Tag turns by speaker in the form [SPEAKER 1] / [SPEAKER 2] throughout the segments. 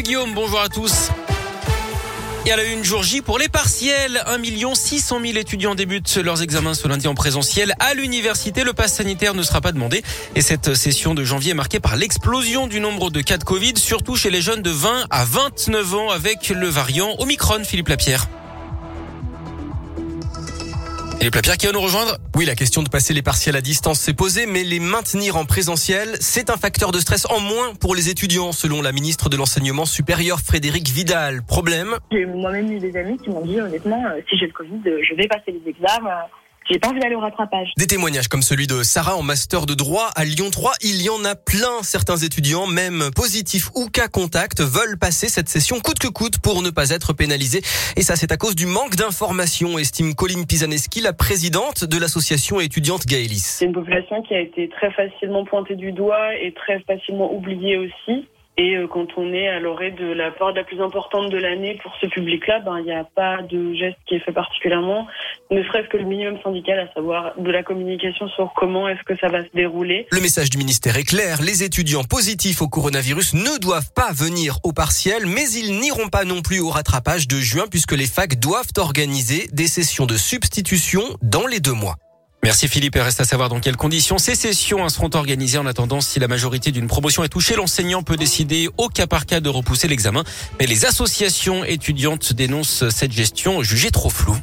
[SPEAKER 1] Guillaume, bonjour à tous. Et à la une jour J pour les partiels. 1 600 000 étudiants débutent leurs examens ce lundi en présentiel. À l'université, le pass sanitaire ne sera pas demandé. Et cette session de janvier est marquée par l'explosion du nombre de cas de Covid, surtout chez les jeunes de 20 à 29 ans avec le variant Omicron, Philippe Lapierre. Et les Pierre qui va nous rejoindre.
[SPEAKER 2] Oui, la question de passer les partiels à distance s'est posée, mais les maintenir en présentiel, c'est un facteur de stress en moins pour les étudiants, selon la ministre de l'Enseignement supérieur Frédéric Vidal. Problème?
[SPEAKER 3] J'ai moi-même eu des amis qui m'ont dit honnêtement, euh, si j'ai le Covid, euh, je vais passer les examens j'ai pas envie d'aller au rattrapage.
[SPEAKER 2] Des témoignages comme celui de Sarah en master de droit à Lyon 3, il y en a plein. Certains étudiants, même positifs ou cas contact, veulent passer cette session coûte que coûte pour ne pas être pénalisés. Et ça, c'est à cause du manque d'informations, estime Colline Pisaneski, la présidente de l'association étudiante Gaëlis.
[SPEAKER 3] C'est une population qui a été très facilement pointée du doigt et très facilement oubliée aussi. Et euh, quand on est à l'orée de la porte la plus importante de l'année pour ce public-là, ben il n'y a pas de geste qui est fait particulièrement, ne serait-ce que le minimum syndical, à savoir de la communication sur comment est-ce que ça va se dérouler.
[SPEAKER 2] Le message du ministère est clair les étudiants positifs au coronavirus ne doivent pas venir au partiel, mais ils n'iront pas non plus au rattrapage de juin puisque les facs doivent organiser des sessions de substitution dans les deux mois.
[SPEAKER 1] Merci Philippe. reste à savoir dans quelles conditions ces sessions seront organisées. En attendant, si la majorité d'une promotion est touchée, l'enseignant peut décider au cas par cas de repousser l'examen. Mais les associations étudiantes dénoncent cette gestion jugée trop floue.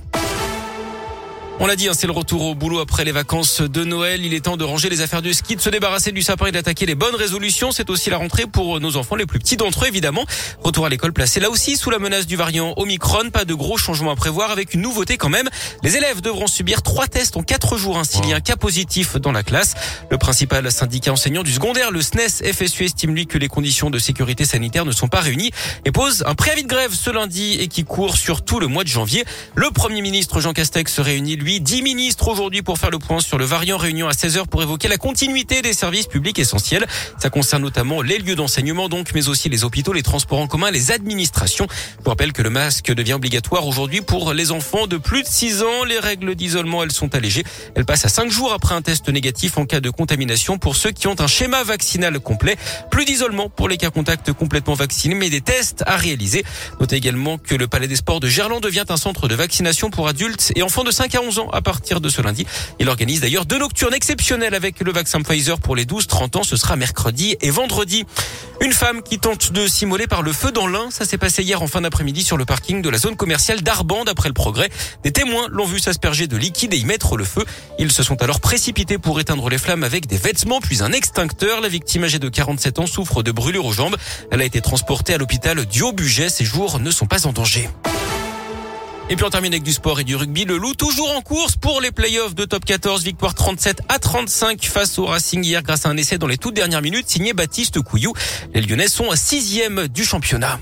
[SPEAKER 1] On l'a dit, hein, c'est le retour au boulot après les vacances de Noël. Il est temps de ranger les affaires du ski, de se débarrasser du sapin et d'attaquer les bonnes résolutions. C'est aussi la rentrée pour nos enfants les plus petits d'entre eux, évidemment. Retour à l'école placé là aussi sous la menace du variant Omicron. Pas de gros changements à prévoir avec une nouveauté quand même. Les élèves devront subir trois tests en quatre jours hein, s'il y a un cas positif dans la classe. Le principal syndicat enseignant du secondaire, le SNES FSU, estime lui que les conditions de sécurité sanitaire ne sont pas réunies et pose un préavis de grève ce lundi et qui court sur tout le mois de janvier. Le premier ministre Jean Castex se réunit lui 10 ministres aujourd'hui pour faire le point sur le variant réunion à 16h pour évoquer la continuité des services publics essentiels. Ça concerne notamment les lieux d'enseignement donc, mais aussi les hôpitaux, les transports en commun, les administrations. Je vous rappelle que le masque devient obligatoire aujourd'hui pour les enfants de plus de 6 ans. Les règles d'isolement, elles sont allégées. Elles passent à 5 jours après un test négatif en cas de contamination pour ceux qui ont un schéma vaccinal complet. Plus d'isolement pour les cas contacts complètement vaccinés, mais des tests à réaliser. Notez également que le Palais des Sports de Gerland devient un centre de vaccination pour adultes et enfants de 5 à 11 ans à partir de ce lundi. Il organise d'ailleurs deux nocturnes exceptionnelles avec le vaccin Pfizer pour les 12-30 ans. Ce sera mercredi et vendredi. Une femme qui tente de s'immoler par le feu dans l'Ain. Ça s'est passé hier en fin d'après-midi sur le parking de la zone commerciale d'Arban d'après le progrès. Des témoins l'ont vu s'asperger de liquide et y mettre le feu. Ils se sont alors précipités pour éteindre les flammes avec des vêtements puis un extincteur. La victime âgée de 47 ans souffre de brûlures aux jambes. Elle a été transportée à l'hôpital du Haut-Buget. Ses jours ne sont pas en danger. Et puis on termine avec du sport et du rugby. Le Loup toujours en course pour les playoffs de top 14. Victoire 37 à 35 face au Racing hier grâce à un essai dans les toutes dernières minutes signé Baptiste Couillou. Les Lyonnais sont sixième du championnat.